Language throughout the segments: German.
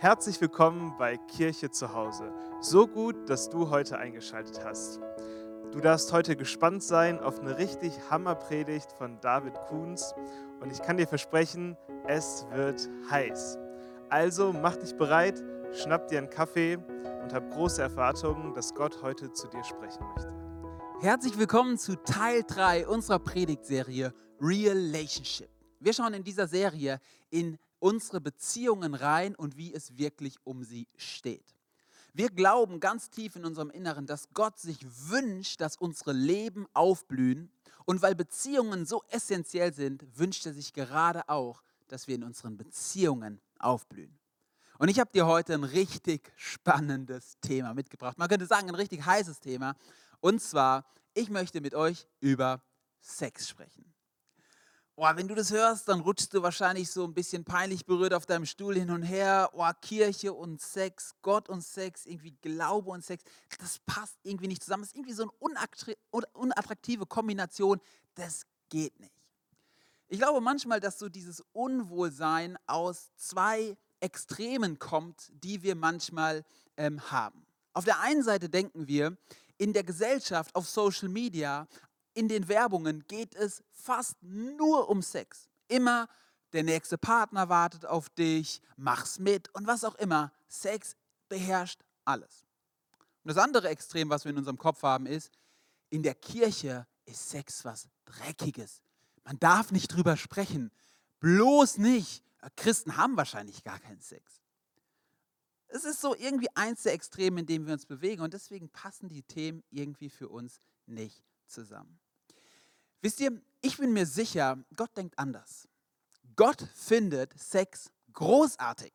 Herzlich willkommen bei Kirche zu Hause. So gut, dass du heute eingeschaltet hast. Du darfst heute gespannt sein auf eine richtig Hammerpredigt von David Kuhns und ich kann dir versprechen, es wird heiß. Also mach dich bereit, schnapp dir einen Kaffee und hab große Erwartungen, dass Gott heute zu dir sprechen möchte. Herzlich willkommen zu Teil 3 unserer Predigtserie Relationship. Wir schauen in dieser Serie in unsere Beziehungen rein und wie es wirklich um sie steht. Wir glauben ganz tief in unserem Inneren, dass Gott sich wünscht, dass unsere Leben aufblühen. Und weil Beziehungen so essentiell sind, wünscht er sich gerade auch, dass wir in unseren Beziehungen aufblühen. Und ich habe dir heute ein richtig spannendes Thema mitgebracht. Man könnte sagen, ein richtig heißes Thema. Und zwar, ich möchte mit euch über Sex sprechen. Oh, wenn du das hörst, dann rutschst du wahrscheinlich so ein bisschen peinlich berührt auf deinem Stuhl hin und her. Oh, Kirche und Sex, Gott und Sex, irgendwie Glaube und Sex, das passt irgendwie nicht zusammen. Das ist irgendwie so eine unattraktive Kombination. Das geht nicht. Ich glaube manchmal, dass so dieses Unwohlsein aus zwei Extremen kommt, die wir manchmal ähm, haben. Auf der einen Seite denken wir, in der Gesellschaft, auf Social Media, in den Werbungen geht es fast nur um Sex. Immer der nächste Partner wartet auf dich, mach's mit und was auch immer. Sex beherrscht alles. Und das andere Extrem, was wir in unserem Kopf haben, ist, in der Kirche ist Sex was Dreckiges. Man darf nicht drüber sprechen. Bloß nicht. Christen haben wahrscheinlich gar keinen Sex. Es ist so irgendwie eins der Extreme, in dem wir uns bewegen und deswegen passen die Themen irgendwie für uns nicht zusammen. Wisst ihr, ich bin mir sicher, Gott denkt anders. Gott findet Sex großartig.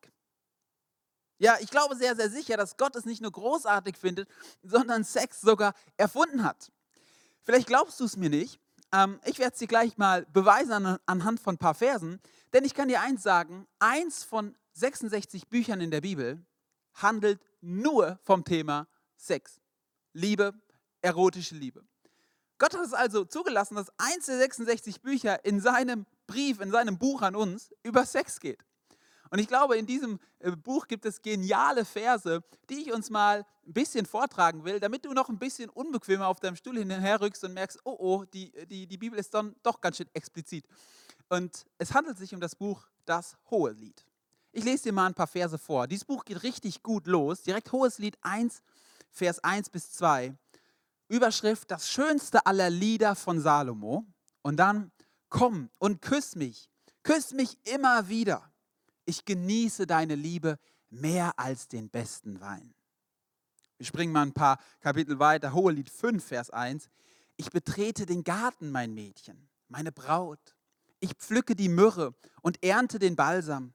Ja, ich glaube sehr, sehr sicher, dass Gott es nicht nur großartig findet, sondern Sex sogar erfunden hat. Vielleicht glaubst du es mir nicht. Ähm, ich werde es dir gleich mal beweisen anhand von ein paar Versen. Denn ich kann dir eins sagen, eins von 66 Büchern in der Bibel handelt nur vom Thema Sex. Liebe, erotische Liebe. Gott hat es also zugelassen, dass eins der 66 Bücher in seinem Brief, in seinem Buch an uns über Sex geht. Und ich glaube, in diesem äh, Buch gibt es geniale Verse, die ich uns mal ein bisschen vortragen will, damit du noch ein bisschen unbequemer auf deinem Stuhl hinherrückst und merkst, oh oh, die, die, die Bibel ist dann doch ganz schön explizit. Und es handelt sich um das Buch Das Hohe Lied. Ich lese dir mal ein paar Verse vor. Dieses Buch geht richtig gut los. Direkt Hohes Lied 1, Vers 1 bis 2. Überschrift das schönste aller Lieder von Salomo. Und dann, komm und küss mich, küss mich immer wieder. Ich genieße deine Liebe mehr als den besten Wein. Wir springen mal ein paar Kapitel weiter. Hohelied 5, Vers 1. Ich betrete den Garten, mein Mädchen, meine Braut. Ich pflücke die Myrrhe und ernte den Balsam.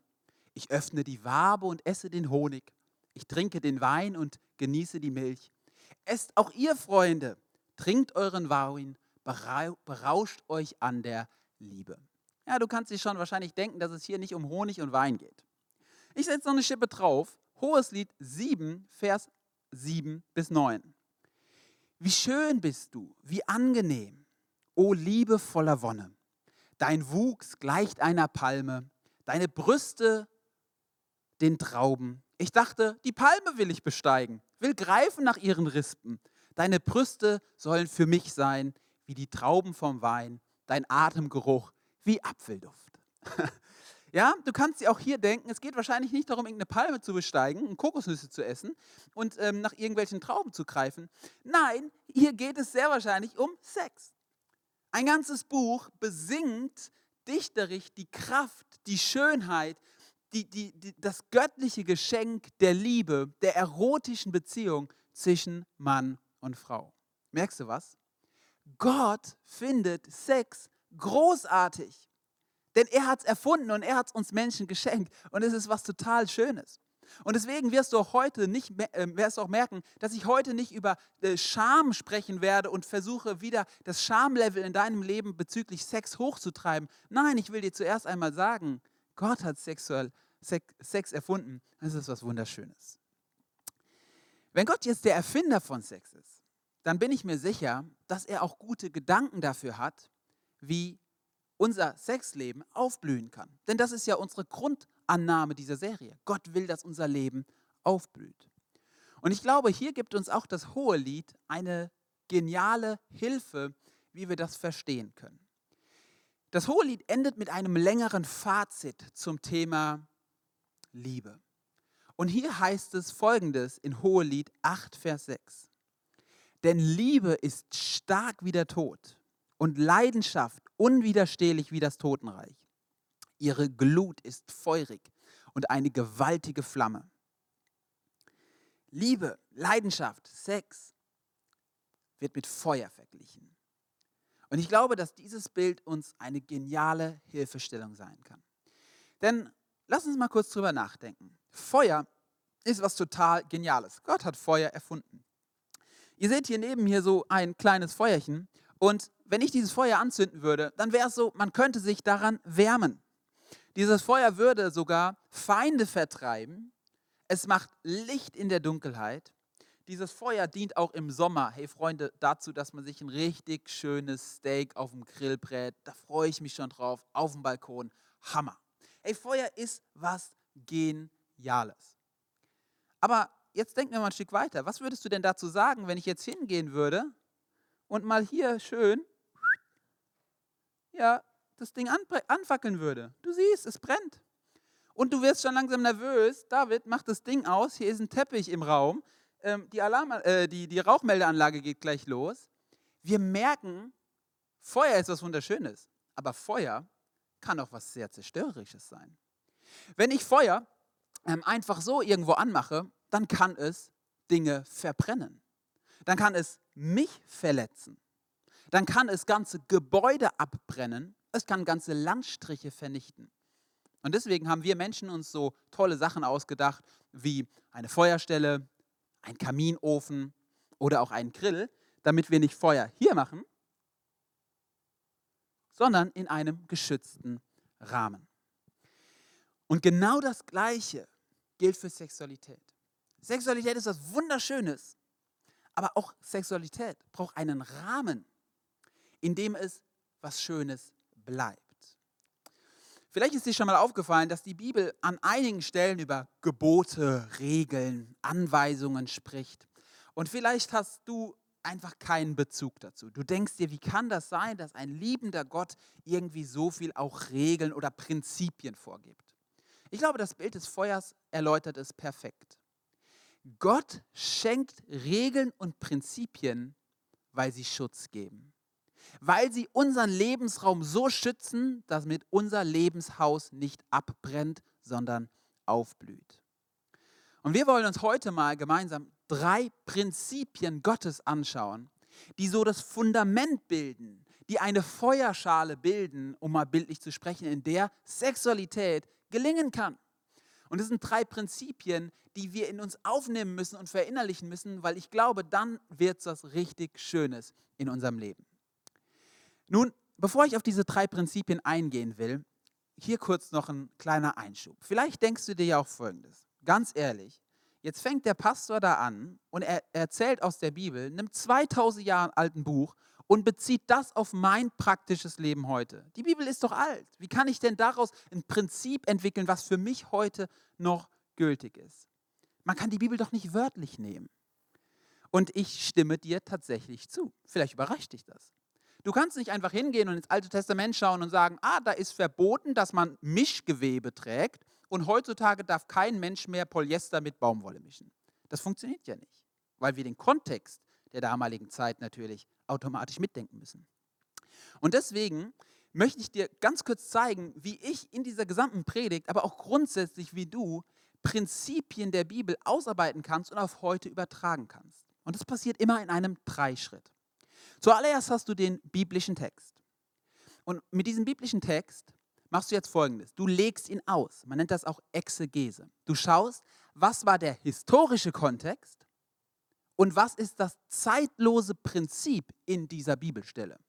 Ich öffne die Wabe und esse den Honig. Ich trinke den Wein und genieße die Milch. Esst auch ihr, Freunde, trinkt euren Wein, berauscht euch an der Liebe. Ja, du kannst dir schon wahrscheinlich denken, dass es hier nicht um Honig und Wein geht. Ich setze noch eine Schippe drauf. Hohes Lied 7, Vers 7 bis 9. Wie schön bist du, wie angenehm, o Liebe voller Wonne. Dein Wuchs gleicht einer Palme, deine Brüste den Trauben. Ich dachte, die Palme will ich besteigen will greifen nach ihren Rispen. Deine Brüste sollen für mich sein wie die Trauben vom Wein, dein Atemgeruch wie Apfelduft. ja, du kannst dir auch hier denken, es geht wahrscheinlich nicht darum, irgendeine Palme zu besteigen Kokosnüsse zu essen und ähm, nach irgendwelchen Trauben zu greifen. Nein, hier geht es sehr wahrscheinlich um Sex. Ein ganzes Buch besingt dichterisch die Kraft, die Schönheit, die, die, die, das göttliche Geschenk der Liebe, der erotischen Beziehung zwischen Mann und Frau. Merkst du was? Gott findet Sex großartig. Denn er hat es erfunden und er hat es uns Menschen geschenkt. Und es ist was total Schönes. Und deswegen wirst du auch heute nicht, äh, wirst auch merken, dass ich heute nicht über äh, Scham sprechen werde und versuche wieder das Schamlevel in deinem Leben bezüglich Sex hochzutreiben. Nein, ich will dir zuerst einmal sagen, Gott hat sexuell, Sex erfunden. Das ist was Wunderschönes. Wenn Gott jetzt der Erfinder von Sex ist, dann bin ich mir sicher, dass er auch gute Gedanken dafür hat, wie unser Sexleben aufblühen kann. Denn das ist ja unsere Grund, Annahme dieser Serie. Gott will, dass unser Leben aufblüht. Und ich glaube, hier gibt uns auch das Hohelied eine geniale Hilfe, wie wir das verstehen können. Das Hohelied endet mit einem längeren Fazit zum Thema Liebe. Und hier heißt es folgendes in Hohelied 8, Vers 6. Denn Liebe ist stark wie der Tod und Leidenschaft unwiderstehlich wie das Totenreich. Ihre Glut ist feurig und eine gewaltige Flamme. Liebe, Leidenschaft, Sex wird mit Feuer verglichen. Und ich glaube, dass dieses Bild uns eine geniale Hilfestellung sein kann. Denn lass uns mal kurz drüber nachdenken. Feuer ist was total Geniales. Gott hat Feuer erfunden. Ihr seht hier neben mir so ein kleines Feuerchen. Und wenn ich dieses Feuer anzünden würde, dann wäre es so, man könnte sich daran wärmen. Dieses Feuer würde sogar Feinde vertreiben. Es macht Licht in der Dunkelheit. Dieses Feuer dient auch im Sommer, hey Freunde, dazu, dass man sich ein richtig schönes Steak auf dem Grill brät. Da freue ich mich schon drauf, auf dem Balkon. Hammer. Hey, Feuer ist was Geniales. Aber jetzt denken wir mal ein Stück weiter. Was würdest du denn dazu sagen, wenn ich jetzt hingehen würde und mal hier schön, ja, das Ding anfackeln würde? Du siehst, es brennt. Und du wirst schon langsam nervös. David, mach das Ding aus. Hier ist ein Teppich im Raum. Ähm, die, Alarm, äh, die, die Rauchmeldeanlage geht gleich los. Wir merken, Feuer ist was Wunderschönes. Aber Feuer kann auch was sehr Zerstörerisches sein. Wenn ich Feuer ähm, einfach so irgendwo anmache, dann kann es Dinge verbrennen. Dann kann es mich verletzen. Dann kann es ganze Gebäude abbrennen. Es kann ganze Landstriche vernichten. Und deswegen haben wir Menschen uns so tolle Sachen ausgedacht, wie eine Feuerstelle, ein Kaminofen oder auch einen Grill, damit wir nicht Feuer hier machen, sondern in einem geschützten Rahmen. Und genau das Gleiche gilt für Sexualität. Sexualität ist was Wunderschönes, aber auch Sexualität braucht einen Rahmen, in dem es was Schönes bleibt. Vielleicht ist dir schon mal aufgefallen, dass die Bibel an einigen Stellen über Gebote, Regeln, Anweisungen spricht. Und vielleicht hast du einfach keinen Bezug dazu. Du denkst dir, wie kann das sein, dass ein liebender Gott irgendwie so viel auch Regeln oder Prinzipien vorgibt? Ich glaube, das Bild des Feuers erläutert es perfekt. Gott schenkt Regeln und Prinzipien, weil sie Schutz geben. Weil sie unseren Lebensraum so schützen, damit unser Lebenshaus nicht abbrennt, sondern aufblüht. Und wir wollen uns heute mal gemeinsam drei Prinzipien Gottes anschauen, die so das Fundament bilden, die eine Feuerschale bilden, um mal bildlich zu sprechen, in der Sexualität gelingen kann. Und das sind drei Prinzipien, die wir in uns aufnehmen müssen und verinnerlichen müssen, weil ich glaube, dann wird es was richtig Schönes in unserem Leben. Nun, bevor ich auf diese drei Prinzipien eingehen will, hier kurz noch ein kleiner Einschub. Vielleicht denkst du dir ja auch Folgendes. Ganz ehrlich, jetzt fängt der Pastor da an und er erzählt aus der Bibel, nimmt 2000 Jahre alten Buch und bezieht das auf mein praktisches Leben heute. Die Bibel ist doch alt. Wie kann ich denn daraus ein Prinzip entwickeln, was für mich heute noch gültig ist? Man kann die Bibel doch nicht wörtlich nehmen. Und ich stimme dir tatsächlich zu. Vielleicht überrascht dich das. Du kannst nicht einfach hingehen und ins Alte Testament schauen und sagen, ah, da ist verboten, dass man Mischgewebe trägt und heutzutage darf kein Mensch mehr Polyester mit Baumwolle mischen. Das funktioniert ja nicht, weil wir den Kontext der damaligen Zeit natürlich automatisch mitdenken müssen. Und deswegen möchte ich dir ganz kurz zeigen, wie ich in dieser gesamten Predigt, aber auch grundsätzlich wie du Prinzipien der Bibel ausarbeiten kannst und auf heute übertragen kannst. Und das passiert immer in einem Dreischritt. Zuallererst hast du den biblischen Text. Und mit diesem biblischen Text machst du jetzt Folgendes. Du legst ihn aus. Man nennt das auch Exegese. Du schaust, was war der historische Kontext und was ist das zeitlose Prinzip in dieser Bibelstelle.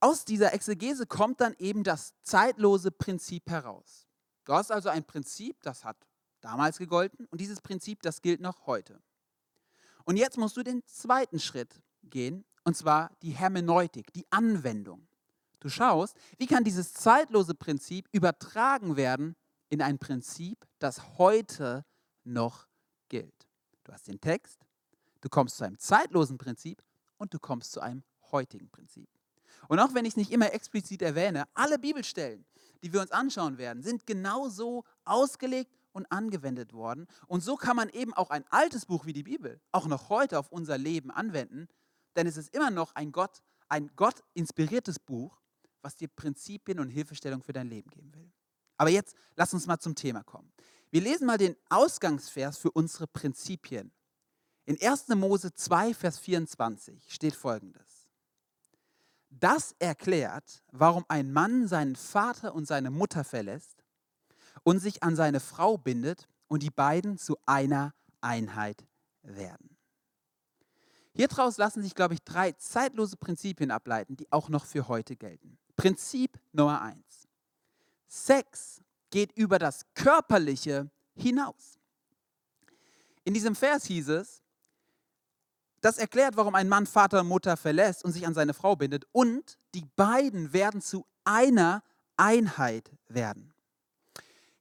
Aus dieser Exegese kommt dann eben das zeitlose Prinzip heraus. Du hast also ein Prinzip, das hat damals gegolten und dieses Prinzip, das gilt noch heute. Und jetzt musst du den zweiten Schritt gehen, und zwar die Hermeneutik, die Anwendung. Du schaust, wie kann dieses zeitlose Prinzip übertragen werden in ein Prinzip, das heute noch gilt. Du hast den Text, du kommst zu einem zeitlosen Prinzip und du kommst zu einem heutigen Prinzip. Und auch wenn ich es nicht immer explizit erwähne, alle Bibelstellen, die wir uns anschauen werden, sind genauso ausgelegt und angewendet worden. Und so kann man eben auch ein altes Buch wie die Bibel auch noch heute auf unser Leben anwenden, denn es ist immer noch ein Gott, ein Gott inspiriertes Buch, was dir Prinzipien und Hilfestellung für dein Leben geben will. Aber jetzt lass uns mal zum Thema kommen. Wir lesen mal den Ausgangsvers für unsere Prinzipien. In 1. Mose 2, Vers 24 steht folgendes. Das erklärt, warum ein Mann seinen Vater und seine Mutter verlässt und sich an seine Frau bindet und die beiden zu einer Einheit werden. Hier draus lassen sich, glaube ich, drei zeitlose Prinzipien ableiten, die auch noch für heute gelten. Prinzip Nummer eins. Sex geht über das Körperliche hinaus. In diesem Vers hieß es, das erklärt, warum ein Mann Vater und Mutter verlässt und sich an seine Frau bindet und die beiden werden zu einer Einheit werden.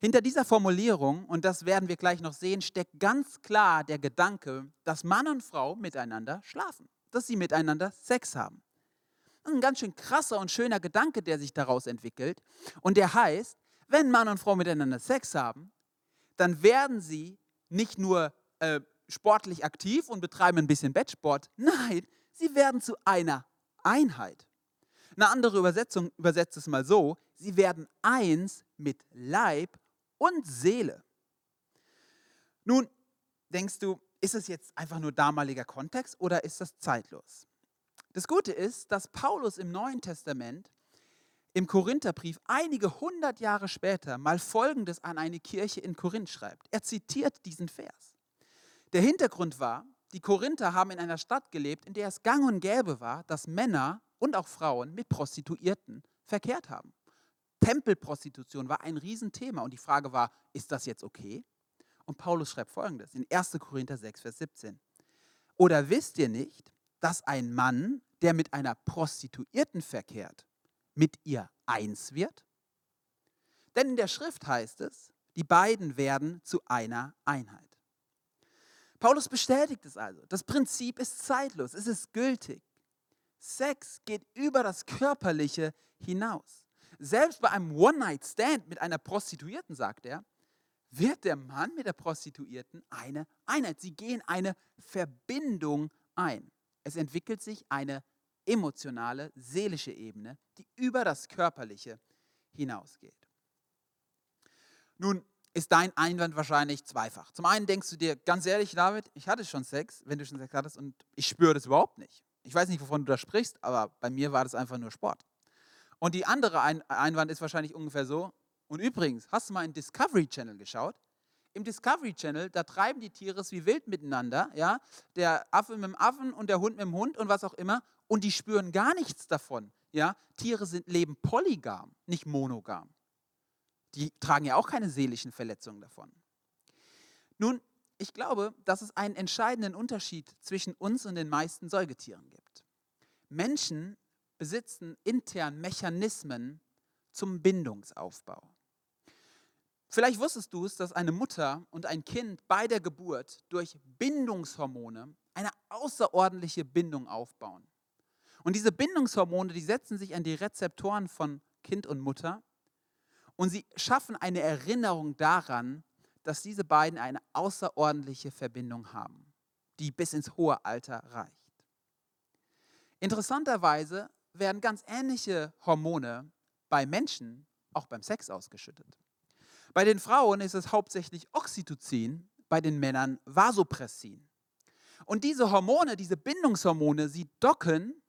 Hinter dieser Formulierung, und das werden wir gleich noch sehen, steckt ganz klar der Gedanke, dass Mann und Frau miteinander schlafen, dass sie miteinander Sex haben. Ein ganz schön krasser und schöner Gedanke, der sich daraus entwickelt. Und der heißt, wenn Mann und Frau miteinander Sex haben, dann werden sie nicht nur äh, sportlich aktiv und betreiben ein bisschen Bettsport. Nein, sie werden zu einer Einheit. Eine andere Übersetzung übersetzt es mal so, sie werden eins mit Leib und Seele. Nun, denkst du, ist es jetzt einfach nur damaliger Kontext oder ist das zeitlos? Das Gute ist, dass Paulus im Neuen Testament im Korintherbrief einige hundert Jahre später mal Folgendes an eine Kirche in Korinth schreibt. Er zitiert diesen Vers. Der Hintergrund war, die Korinther haben in einer Stadt gelebt, in der es gang und gäbe war, dass Männer und auch Frauen mit Prostituierten verkehrt haben. Tempelprostitution war ein Riesenthema und die Frage war, ist das jetzt okay? Und Paulus schreibt folgendes in 1. Korinther 6, Vers 17. Oder wisst ihr nicht, dass ein Mann, der mit einer Prostituierten verkehrt, mit ihr eins wird? Denn in der Schrift heißt es, die beiden werden zu einer Einheit. Paulus bestätigt es also. Das Prinzip ist zeitlos, es ist gültig. Sex geht über das Körperliche hinaus. Selbst bei einem One-Night-Stand mit einer Prostituierten, sagt er, wird der Mann mit der Prostituierten eine Einheit. Sie gehen eine Verbindung ein. Es entwickelt sich eine emotionale, seelische Ebene, die über das Körperliche hinausgeht. Nun ist dein Einwand wahrscheinlich zweifach. Zum einen denkst du dir, ganz ehrlich, David, ich hatte schon Sex, wenn du schon Sex hattest, und ich spüre das überhaupt nicht. Ich weiß nicht, wovon du da sprichst, aber bei mir war das einfach nur Sport. Und die andere Einwand ist wahrscheinlich ungefähr so. Und übrigens, hast du mal in Discovery Channel geschaut? Im Discovery Channel, da treiben die Tiere es wie wild miteinander, ja? Der Affe mit dem Affen und der Hund mit dem Hund und was auch immer. Und die spüren gar nichts davon, ja? Tiere sind, leben polygam, nicht monogam. Die tragen ja auch keine seelischen Verletzungen davon. Nun, ich glaube, dass es einen entscheidenden Unterschied zwischen uns und den meisten Säugetieren gibt. Menschen besitzen intern Mechanismen zum Bindungsaufbau. Vielleicht wusstest du es, dass eine Mutter und ein Kind bei der Geburt durch Bindungshormone eine außerordentliche Bindung aufbauen. Und diese Bindungshormone, die setzen sich an die Rezeptoren von Kind und Mutter und sie schaffen eine Erinnerung daran, dass diese beiden eine außerordentliche Verbindung haben, die bis ins hohe Alter reicht. Interessanterweise werden ganz ähnliche Hormone bei Menschen auch beim Sex ausgeschüttet. Bei den Frauen ist es hauptsächlich Oxytocin, bei den Männern Vasopressin. Und diese Hormone, diese Bindungshormone, sie docken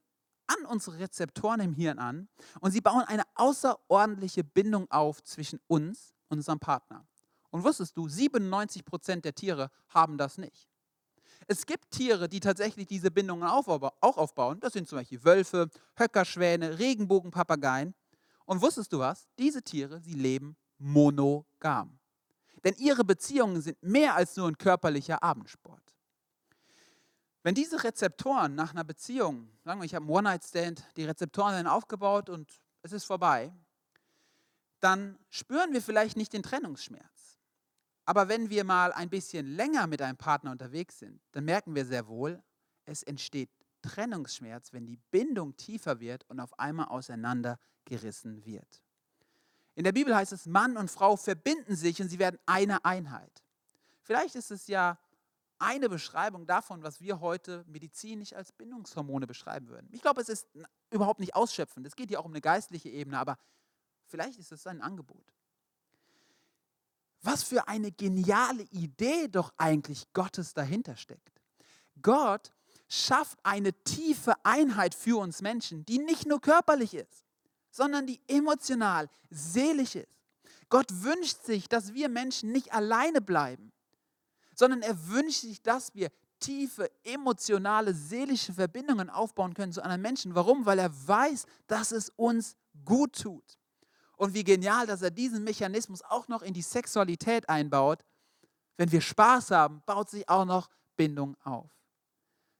an unsere Rezeptoren im Hirn an und sie bauen eine außerordentliche Bindung auf zwischen uns und unserem Partner. Und wusstest du, 97 Prozent der Tiere haben das nicht. Es gibt Tiere, die tatsächlich diese Bindungen auch aufbauen. Das sind zum Beispiel Wölfe, Höckerschwäne, Regenbogenpapageien. Und wusstest du was? Diese Tiere, sie leben monogam. Denn ihre Beziehungen sind mehr als nur ein körperlicher Abendsport. Wenn diese Rezeptoren nach einer Beziehung, sagen wir, ich habe einen One-Night-Stand, die Rezeptoren sind aufgebaut und es ist vorbei, dann spüren wir vielleicht nicht den Trennungsschmerz. Aber wenn wir mal ein bisschen länger mit einem Partner unterwegs sind, dann merken wir sehr wohl, es entsteht Trennungsschmerz, wenn die Bindung tiefer wird und auf einmal auseinandergerissen wird. In der Bibel heißt es, Mann und Frau verbinden sich und sie werden eine Einheit. Vielleicht ist es ja eine Beschreibung davon, was wir heute medizinisch als Bindungshormone beschreiben würden. Ich glaube, es ist überhaupt nicht ausschöpfend. Es geht ja auch um eine geistliche Ebene, aber vielleicht ist es ein Angebot. Was für eine geniale Idee doch eigentlich Gottes dahinter steckt. Gott schafft eine tiefe Einheit für uns Menschen, die nicht nur körperlich ist, sondern die emotional, seelisch ist. Gott wünscht sich, dass wir Menschen nicht alleine bleiben, sondern er wünscht sich, dass wir tiefe, emotionale, seelische Verbindungen aufbauen können zu anderen Menschen. Warum? Weil er weiß, dass es uns gut tut. Und wie genial, dass er diesen Mechanismus auch noch in die Sexualität einbaut. Wenn wir Spaß haben, baut sich auch noch Bindung auf.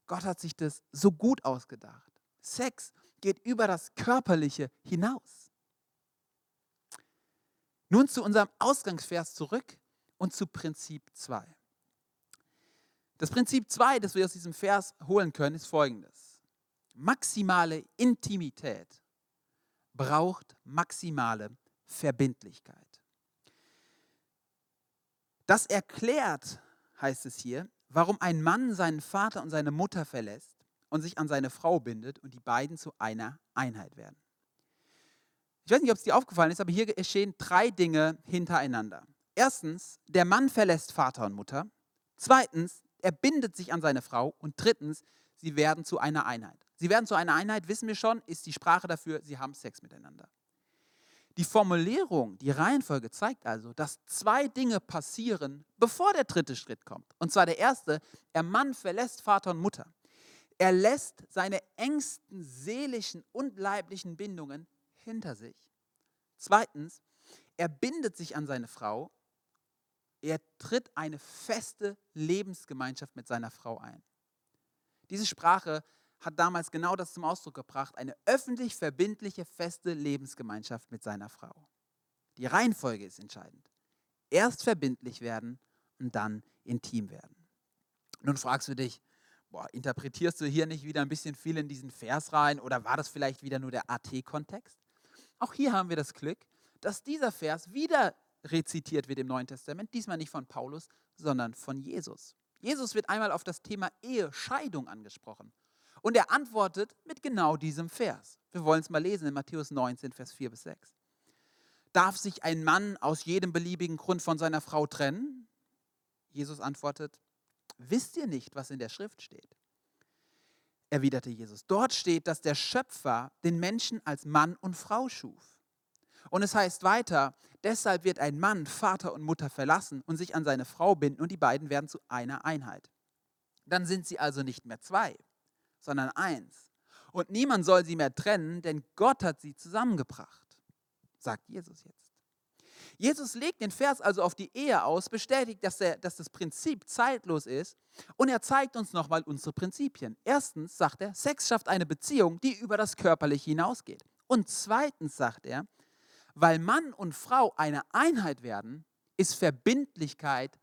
Gott hat sich das so gut ausgedacht. Sex geht über das Körperliche hinaus. Nun zu unserem Ausgangsvers zurück und zu Prinzip 2. Das Prinzip 2, das wir aus diesem Vers holen können, ist folgendes. Maximale Intimität braucht maximale Verbindlichkeit. Das erklärt, heißt es hier, warum ein Mann seinen Vater und seine Mutter verlässt und sich an seine Frau bindet und die beiden zu einer Einheit werden. Ich weiß nicht, ob es dir aufgefallen ist, aber hier geschehen drei Dinge hintereinander. Erstens, der Mann verlässt Vater und Mutter. Zweitens, er bindet sich an seine Frau. Und drittens, sie werden zu einer Einheit. Sie werden zu einer Einheit, wissen wir schon, ist die Sprache dafür, sie haben Sex miteinander. Die Formulierung, die Reihenfolge zeigt also, dass zwei Dinge passieren, bevor der dritte Schritt kommt. Und zwar der erste, der Mann verlässt Vater und Mutter. Er lässt seine engsten seelischen und leiblichen Bindungen hinter sich. Zweitens, er bindet sich an seine Frau er tritt eine feste Lebensgemeinschaft mit seiner Frau ein. Diese Sprache hat damals genau das zum Ausdruck gebracht, eine öffentlich verbindliche, feste Lebensgemeinschaft mit seiner Frau. Die Reihenfolge ist entscheidend. Erst verbindlich werden und dann intim werden. Nun fragst du dich, boah, interpretierst du hier nicht wieder ein bisschen viel in diesen Vers rein oder war das vielleicht wieder nur der AT-Kontext? Auch hier haben wir das Glück, dass dieser Vers wieder rezitiert wird im Neuen Testament, diesmal nicht von Paulus, sondern von Jesus. Jesus wird einmal auf das Thema Ehescheidung angesprochen. Und er antwortet mit genau diesem Vers. Wir wollen es mal lesen in Matthäus 19, Vers 4 bis 6. Darf sich ein Mann aus jedem beliebigen Grund von seiner Frau trennen? Jesus antwortet, wisst ihr nicht, was in der Schrift steht? Erwiderte Jesus, dort steht, dass der Schöpfer den Menschen als Mann und Frau schuf. Und es heißt weiter, deshalb wird ein Mann Vater und Mutter verlassen und sich an seine Frau binden und die beiden werden zu einer Einheit. Dann sind sie also nicht mehr zwei, sondern eins. Und niemand soll sie mehr trennen, denn Gott hat sie zusammengebracht, sagt Jesus jetzt. Jesus legt den Vers also auf die Ehe aus, bestätigt, dass, der, dass das Prinzip zeitlos ist und er zeigt uns nochmal unsere Prinzipien. Erstens sagt er, Sex schafft eine Beziehung, die über das Körperliche hinausgeht. Und zweitens sagt er, weil Mann und Frau eine Einheit werden, ist Verbindlichkeit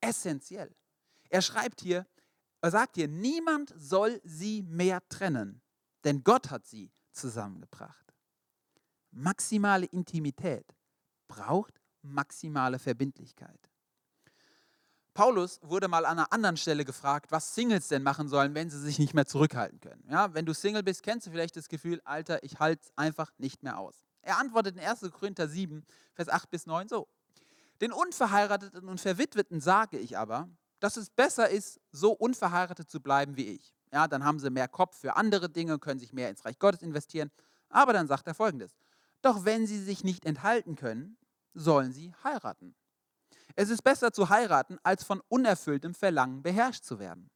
essentiell. Er schreibt hier, er sagt hier, niemand soll sie mehr trennen, denn Gott hat sie zusammengebracht. Maximale Intimität braucht maximale Verbindlichkeit. Paulus wurde mal an einer anderen Stelle gefragt, was Singles denn machen sollen, wenn sie sich nicht mehr zurückhalten können. Ja, wenn du Single bist, kennst du vielleicht das Gefühl, Alter, ich halte es einfach nicht mehr aus. Er antwortet in 1. Korinther 7, Vers 8 bis 9 so. Den Unverheirateten und Verwitweten sage ich aber, dass es besser ist, so unverheiratet zu bleiben wie ich. Ja, dann haben sie mehr Kopf für andere Dinge, können sich mehr ins Reich Gottes investieren. Aber dann sagt er folgendes: Doch wenn sie sich nicht enthalten können, sollen sie heiraten. Es ist besser zu heiraten, als von unerfülltem Verlangen beherrscht zu werden.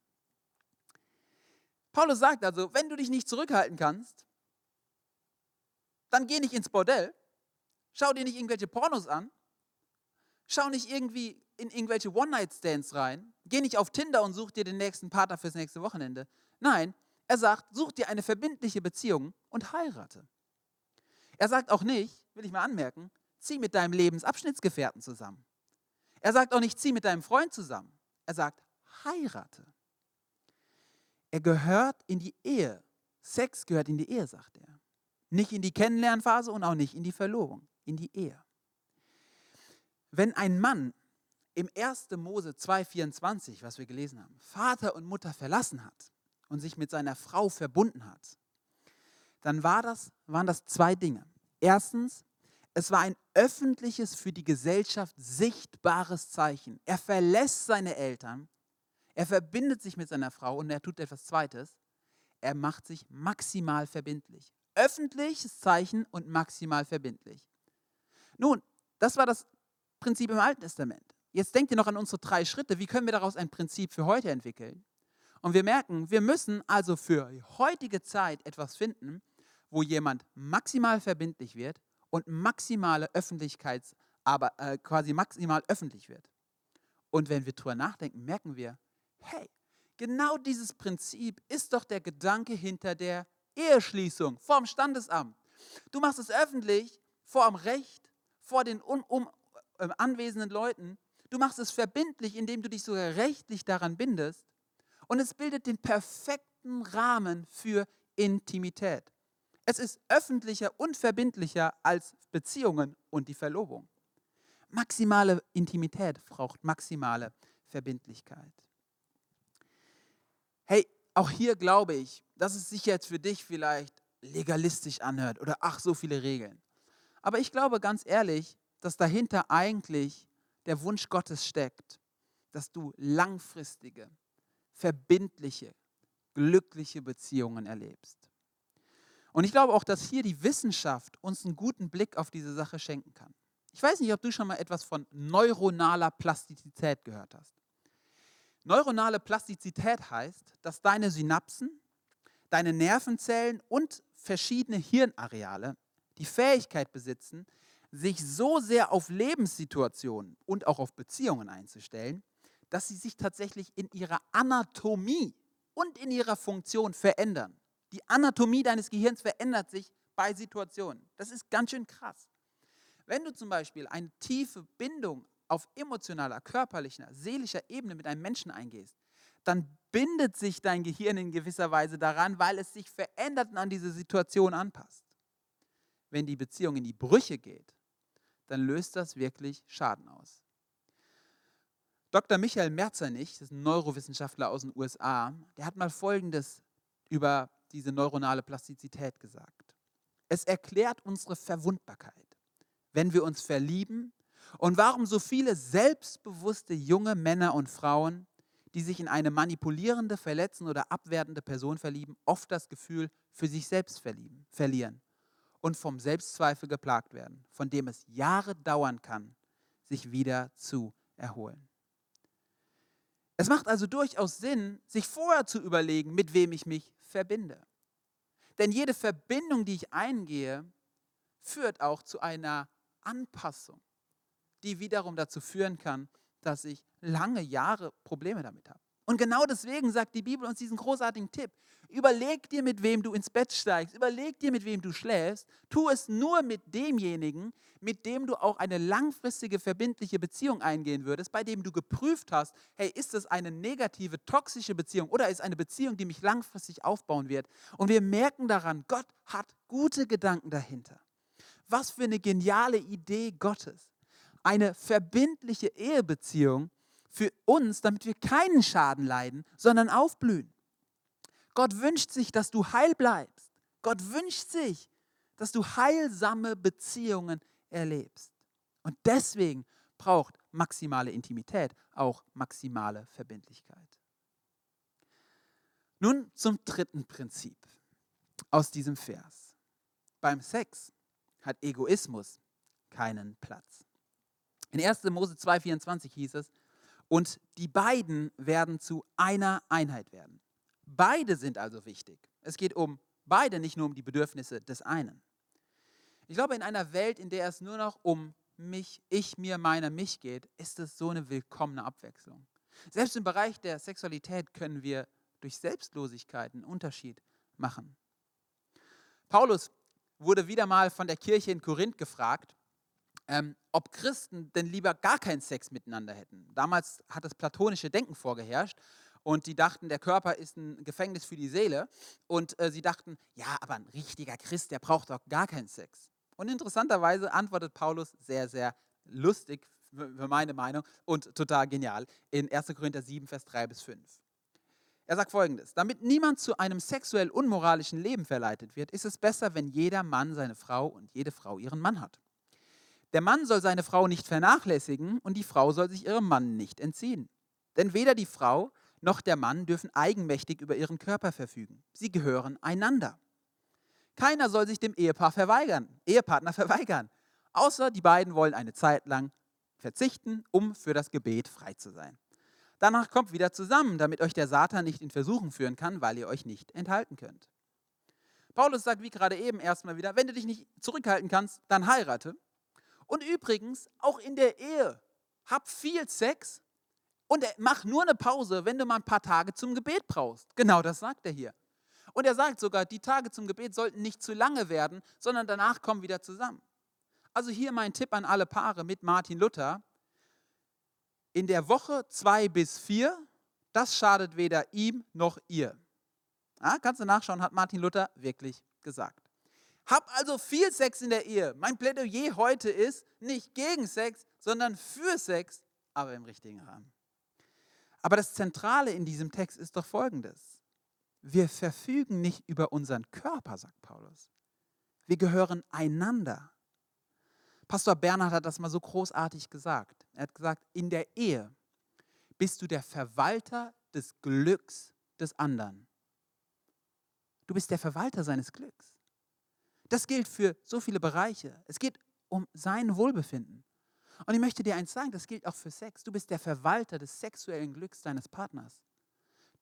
Paulus sagt also, wenn du dich nicht zurückhalten kannst, dann geh nicht ins Bordell, schau dir nicht irgendwelche Pornos an, schau nicht irgendwie in irgendwelche One-Night-Stands rein, geh nicht auf Tinder und such dir den nächsten Partner fürs nächste Wochenende. Nein, er sagt, such dir eine verbindliche Beziehung und heirate. Er sagt auch nicht, will ich mal anmerken, zieh mit deinem Lebensabschnittsgefährten zusammen. Er sagt auch nicht, zieh mit deinem Freund zusammen. Er sagt, heirate. Er gehört in die Ehe. Sex gehört in die Ehe, sagt er. Nicht in die Kennenlernphase und auch nicht in die Verlobung, in die Ehe. Wenn ein Mann im 1. Mose 2,24, was wir gelesen haben, Vater und Mutter verlassen hat und sich mit seiner Frau verbunden hat, dann war das, waren das zwei Dinge. Erstens, es war ein öffentliches, für die Gesellschaft sichtbares Zeichen. Er verlässt seine Eltern, er verbindet sich mit seiner Frau und er tut etwas Zweites. Er macht sich maximal verbindlich. Öffentliches Zeichen und maximal verbindlich. Nun, das war das Prinzip im Alten Testament. Jetzt denkt ihr noch an unsere drei Schritte. Wie können wir daraus ein Prinzip für heute entwickeln? Und wir merken, wir müssen also für heutige Zeit etwas finden, wo jemand maximal verbindlich wird und maximale Öffentlichkeits, aber äh, quasi maximal öffentlich wird. Und wenn wir drüber nachdenken, merken wir, hey, genau dieses Prinzip ist doch der Gedanke hinter der Eheschließung vorm Standesamt. Du machst es öffentlich, vor dem Recht, vor den un, um, äh, anwesenden Leuten. Du machst es verbindlich, indem du dich sogar rechtlich daran bindest. Und es bildet den perfekten Rahmen für Intimität. Es ist öffentlicher und verbindlicher als Beziehungen und die Verlobung. Maximale Intimität braucht maximale Verbindlichkeit. Hey, auch hier glaube ich, dass es sich jetzt für dich vielleicht legalistisch anhört oder ach, so viele Regeln. Aber ich glaube ganz ehrlich, dass dahinter eigentlich der Wunsch Gottes steckt, dass du langfristige, verbindliche, glückliche Beziehungen erlebst. Und ich glaube auch, dass hier die Wissenschaft uns einen guten Blick auf diese Sache schenken kann. Ich weiß nicht, ob du schon mal etwas von neuronaler Plastizität gehört hast. Neuronale Plastizität heißt, dass deine Synapsen, deine Nervenzellen und verschiedene Hirnareale die Fähigkeit besitzen, sich so sehr auf Lebenssituationen und auch auf Beziehungen einzustellen, dass sie sich tatsächlich in ihrer Anatomie und in ihrer Funktion verändern. Die Anatomie deines Gehirns verändert sich bei Situationen. Das ist ganz schön krass. Wenn du zum Beispiel eine tiefe Bindung auf emotionaler, körperlicher, seelischer Ebene mit einem Menschen eingehst, dann bindet sich dein Gehirn in gewisser Weise daran, weil es sich verändert und an diese Situation anpasst. Wenn die Beziehung in die Brüche geht, dann löst das wirklich Schaden aus. Dr. Michael Merzernich, das ist ein Neurowissenschaftler aus den USA, der hat mal Folgendes über diese neuronale Plastizität gesagt. Es erklärt unsere Verwundbarkeit, wenn wir uns verlieben und warum so viele selbstbewusste junge Männer und Frauen, die sich in eine manipulierende, verletzende oder abwertende Person verlieben, oft das Gefühl für sich selbst verlieben, verlieren und vom Selbstzweifel geplagt werden, von dem es Jahre dauern kann, sich wieder zu erholen. Es macht also durchaus Sinn, sich vorher zu überlegen, mit wem ich mich verbinde. Denn jede Verbindung, die ich eingehe, führt auch zu einer Anpassung, die wiederum dazu führen kann, dass ich lange Jahre Probleme damit habe. Und genau deswegen sagt die Bibel uns diesen großartigen Tipp. Überleg dir, mit wem du ins Bett steigst. Überleg dir, mit wem du schläfst. Tu es nur mit demjenigen, mit dem du auch eine langfristige, verbindliche Beziehung eingehen würdest, bei dem du geprüft hast, hey, ist das eine negative, toxische Beziehung oder ist eine Beziehung, die mich langfristig aufbauen wird? Und wir merken daran, Gott hat gute Gedanken dahinter. Was für eine geniale Idee Gottes. Eine verbindliche Ehebeziehung, für uns, damit wir keinen Schaden leiden, sondern aufblühen. Gott wünscht sich, dass du heil bleibst. Gott wünscht sich, dass du heilsame Beziehungen erlebst. Und deswegen braucht maximale Intimität auch maximale Verbindlichkeit. Nun zum dritten Prinzip aus diesem Vers. Beim Sex hat Egoismus keinen Platz. In 1. Mose 2,24 hieß es, und die beiden werden zu einer Einheit werden. Beide sind also wichtig. Es geht um beide, nicht nur um die Bedürfnisse des einen. Ich glaube, in einer Welt, in der es nur noch um mich, ich, mir, meiner, mich geht, ist es so eine willkommene Abwechslung. Selbst im Bereich der Sexualität können wir durch Selbstlosigkeit einen Unterschied machen. Paulus wurde wieder mal von der Kirche in Korinth gefragt, ähm, ob Christen denn lieber gar keinen Sex miteinander hätten. Damals hat das platonische Denken vorgeherrscht und die dachten, der Körper ist ein Gefängnis für die Seele und äh, sie dachten, ja, aber ein richtiger Christ, der braucht doch gar keinen Sex. Und interessanterweise antwortet Paulus sehr, sehr lustig für meine Meinung und total genial in 1. Korinther 7, Vers 3 bis 5. Er sagt folgendes: Damit niemand zu einem sexuell unmoralischen Leben verleitet wird, ist es besser, wenn jeder Mann seine Frau und jede Frau ihren Mann hat. Der Mann soll seine Frau nicht vernachlässigen und die Frau soll sich ihrem Mann nicht entziehen. Denn weder die Frau noch der Mann dürfen eigenmächtig über ihren Körper verfügen. Sie gehören einander. Keiner soll sich dem Ehepaar verweigern, Ehepartner verweigern, außer die beiden wollen eine Zeit lang verzichten, um für das Gebet frei zu sein. Danach kommt wieder zusammen, damit euch der Satan nicht in Versuchen führen kann, weil ihr euch nicht enthalten könnt. Paulus sagt, wie gerade eben erstmal wieder, wenn du dich nicht zurückhalten kannst, dann heirate. Und übrigens, auch in der Ehe, hab viel Sex und mach nur eine Pause, wenn du mal ein paar Tage zum Gebet brauchst. Genau das sagt er hier. Und er sagt sogar, die Tage zum Gebet sollten nicht zu lange werden, sondern danach kommen wieder zusammen. Also hier mein Tipp an alle Paare mit Martin Luther. In der Woche zwei bis vier, das schadet weder ihm noch ihr. Ja, kannst du nachschauen, hat Martin Luther wirklich gesagt. Hab also viel Sex in der Ehe. Mein Plädoyer heute ist nicht gegen Sex, sondern für Sex, aber im richtigen Rahmen. Aber das Zentrale in diesem Text ist doch folgendes. Wir verfügen nicht über unseren Körper, sagt Paulus. Wir gehören einander. Pastor Bernhard hat das mal so großartig gesagt. Er hat gesagt, in der Ehe bist du der Verwalter des Glücks des anderen. Du bist der Verwalter seines Glücks. Das gilt für so viele Bereiche. Es geht um sein Wohlbefinden. Und ich möchte dir eins sagen, das gilt auch für Sex. Du bist der Verwalter des sexuellen Glücks deines Partners.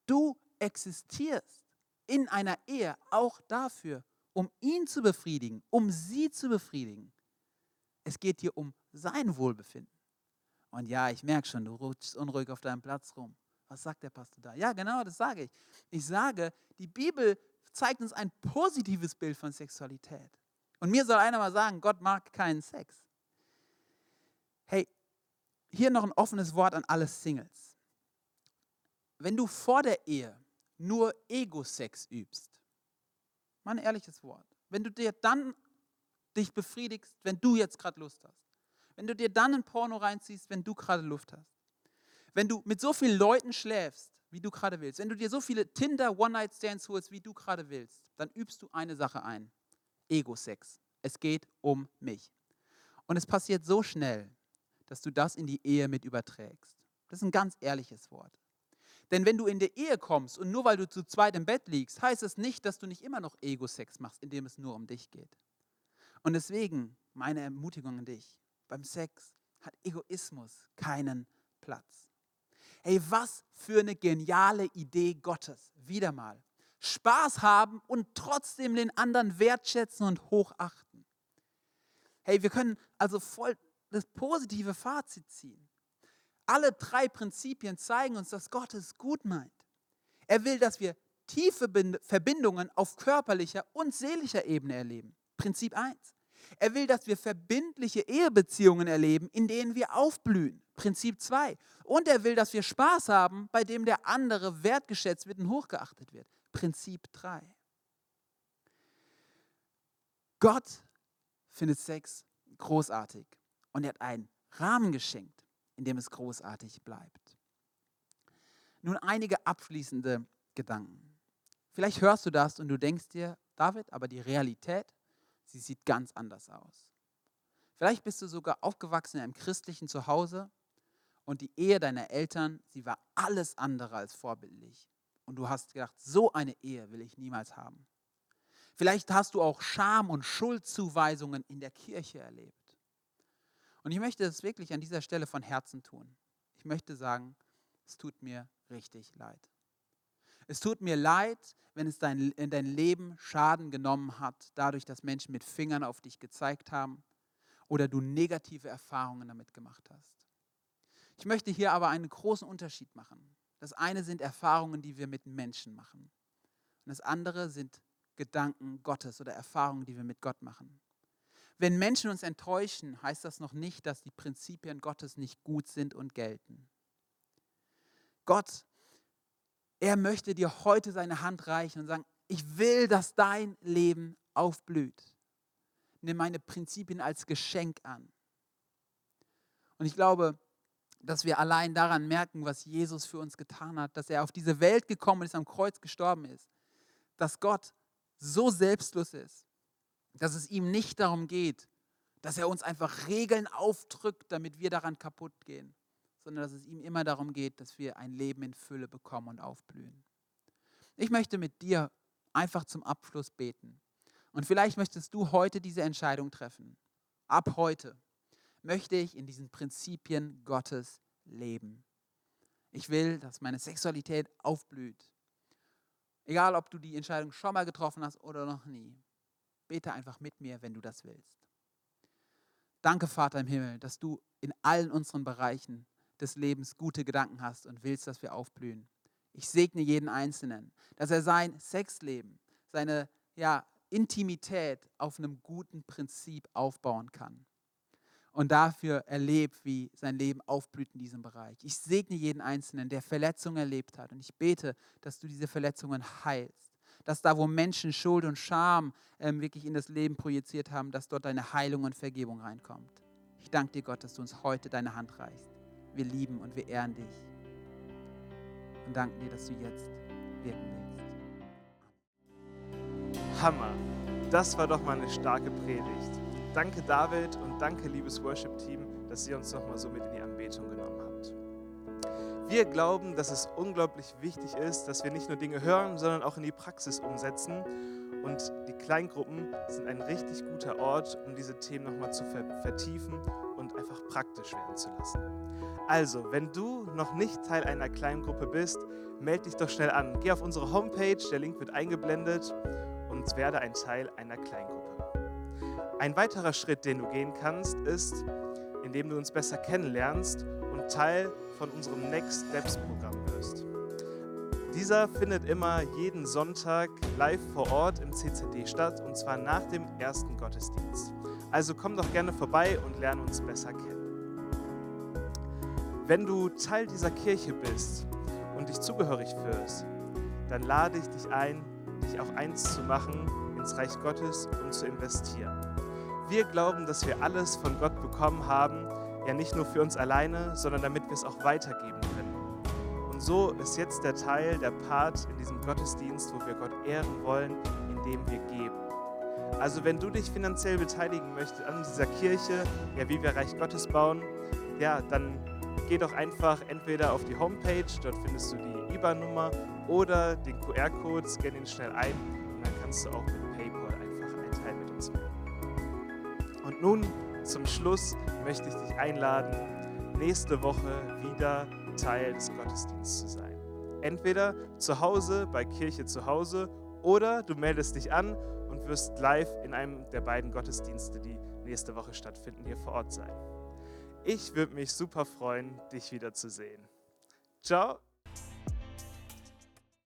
Du existierst in einer Ehe auch dafür, um ihn zu befriedigen, um sie zu befriedigen. Es geht dir um sein Wohlbefinden. Und ja, ich merke schon, du rutschst unruhig auf deinem Platz rum. Was sagt der Pastor da? Ja, genau, das sage ich. Ich sage, die Bibel zeigt uns ein positives Bild von Sexualität. Und mir soll einer mal sagen, Gott mag keinen Sex. Hey, hier noch ein offenes Wort an alle Singles. Wenn du vor der Ehe nur Ego-Sex übst, mal ein ehrliches Wort, wenn du dir dann dich befriedigst, wenn du jetzt gerade Lust hast, wenn du dir dann ein Porno reinziehst, wenn du gerade Luft hast, wenn du mit so vielen Leuten schläfst, wie du gerade willst, wenn du dir so viele Tinder One-Night-Stands holst, wie du gerade willst, dann übst du eine Sache ein. Ego-Sex. Es geht um mich. Und es passiert so schnell, dass du das in die Ehe mit überträgst. Das ist ein ganz ehrliches Wort. Denn wenn du in die Ehe kommst und nur weil du zu zweit im Bett liegst, heißt es nicht, dass du nicht immer noch Ego-Sex machst, indem es nur um dich geht. Und deswegen meine Ermutigung an dich, beim Sex hat Egoismus keinen Platz. Hey, was für eine geniale Idee Gottes. Wieder mal. Spaß haben und trotzdem den anderen wertschätzen und hochachten. Hey, wir können also voll das positive Fazit ziehen. Alle drei Prinzipien zeigen uns, dass Gott es gut meint. Er will, dass wir tiefe Verbindungen auf körperlicher und seelischer Ebene erleben. Prinzip 1. Er will, dass wir verbindliche Ehebeziehungen erleben, in denen wir aufblühen. Prinzip 2. Und er will, dass wir Spaß haben, bei dem der andere wertgeschätzt wird und hochgeachtet wird. Prinzip 3. Gott findet Sex großartig und er hat einen Rahmen geschenkt, in dem es großartig bleibt. Nun einige abschließende Gedanken. Vielleicht hörst du das und du denkst dir, David, aber die Realität sie sieht ganz anders aus. Vielleicht bist du sogar aufgewachsen in einem christlichen Zuhause und die Ehe deiner Eltern, sie war alles andere als vorbildlich. Und du hast gedacht, so eine Ehe will ich niemals haben. Vielleicht hast du auch Scham- und Schuldzuweisungen in der Kirche erlebt. Und ich möchte das wirklich an dieser Stelle von Herzen tun. Ich möchte sagen, es tut mir richtig leid. Es tut mir leid, wenn es dein, in dein Leben Schaden genommen hat, dadurch, dass Menschen mit Fingern auf dich gezeigt haben oder du negative Erfahrungen damit gemacht hast. Ich möchte hier aber einen großen Unterschied machen. Das eine sind Erfahrungen, die wir mit Menschen machen. Und das andere sind Gedanken Gottes oder Erfahrungen, die wir mit Gott machen. Wenn Menschen uns enttäuschen, heißt das noch nicht, dass die Prinzipien Gottes nicht gut sind und gelten. Gott, er möchte dir heute seine Hand reichen und sagen, ich will, dass dein Leben aufblüht. Nimm meine Prinzipien als Geschenk an. Und ich glaube, dass wir allein daran merken, was Jesus für uns getan hat, dass er auf diese Welt gekommen ist, am Kreuz gestorben ist, dass Gott so selbstlos ist, dass es ihm nicht darum geht, dass er uns einfach Regeln aufdrückt, damit wir daran kaputt gehen, sondern dass es ihm immer darum geht, dass wir ein Leben in Fülle bekommen und aufblühen. Ich möchte mit dir einfach zum Abschluss beten. Und vielleicht möchtest du heute diese Entscheidung treffen. Ab heute möchte ich in diesen Prinzipien Gottes leben. Ich will, dass meine Sexualität aufblüht. Egal, ob du die Entscheidung schon mal getroffen hast oder noch nie. Bete einfach mit mir, wenn du das willst. Danke, Vater im Himmel, dass du in allen unseren Bereichen des Lebens gute Gedanken hast und willst, dass wir aufblühen. Ich segne jeden Einzelnen, dass er sein Sexleben, seine ja, Intimität auf einem guten Prinzip aufbauen kann und dafür erlebt, wie sein Leben aufblüht in diesem Bereich. Ich segne jeden Einzelnen, der Verletzungen erlebt hat und ich bete, dass du diese Verletzungen heilst dass da, wo Menschen Schuld und Scham ähm, wirklich in das Leben projiziert haben, dass dort deine Heilung und Vergebung reinkommt. Ich danke dir, Gott, dass du uns heute deine Hand reichst. Wir lieben und wir ehren dich. Und danken dir, dass du jetzt wirken willst. Hammer. Das war doch mal eine starke Predigt. Danke David und danke liebes Worship-Team, dass ihr uns nochmal so mit in die Anbetung genommen habt. Wir glauben, dass es unglaublich wichtig ist, dass wir nicht nur Dinge hören, sondern auch in die Praxis umsetzen. Und die Kleingruppen sind ein richtig guter Ort, um diese Themen nochmal zu vertiefen und einfach praktisch werden zu lassen. Also, wenn du noch nicht Teil einer Kleingruppe bist, melde dich doch schnell an. Geh auf unsere Homepage, der Link wird eingeblendet und werde ein Teil einer Kleingruppe. Ein weiterer Schritt, den du gehen kannst, ist, indem du uns besser kennenlernst und Teil von unserem Next Steps Programm wirst. Dieser findet immer jeden Sonntag live vor Ort im CCD statt und zwar nach dem ersten Gottesdienst. Also komm doch gerne vorbei und lerne uns besser kennen. Wenn du Teil dieser Kirche bist und dich zugehörig fühlst, dann lade ich dich ein, dich auch eins zu machen ins Reich Gottes und zu investieren. Wir glauben, dass wir alles von Gott bekommen haben, ja nicht nur für uns alleine, sondern damit wir es auch weitergeben können. Und so ist jetzt der Teil, der Part in diesem Gottesdienst, wo wir Gott ehren wollen, indem wir geben. Also wenn du dich finanziell beteiligen möchtest an dieser Kirche, ja wie wir Reich Gottes bauen, ja, dann geh doch einfach entweder auf die Homepage, dort findest du die IBAN-Nummer oder den QR-Code, scan ihn schnell ein und dann kannst du auch mit PayPal einfach einen Teil mit uns machen. Und nun zum Schluss möchte ich dich einladen, nächste Woche wieder Teil des Gottesdienstes zu sein. Entweder zu Hause bei Kirche zu Hause oder du meldest dich an und wirst live in einem der beiden Gottesdienste, die nächste Woche stattfinden, hier vor Ort sein. Ich würde mich super freuen, dich wiederzusehen. Ciao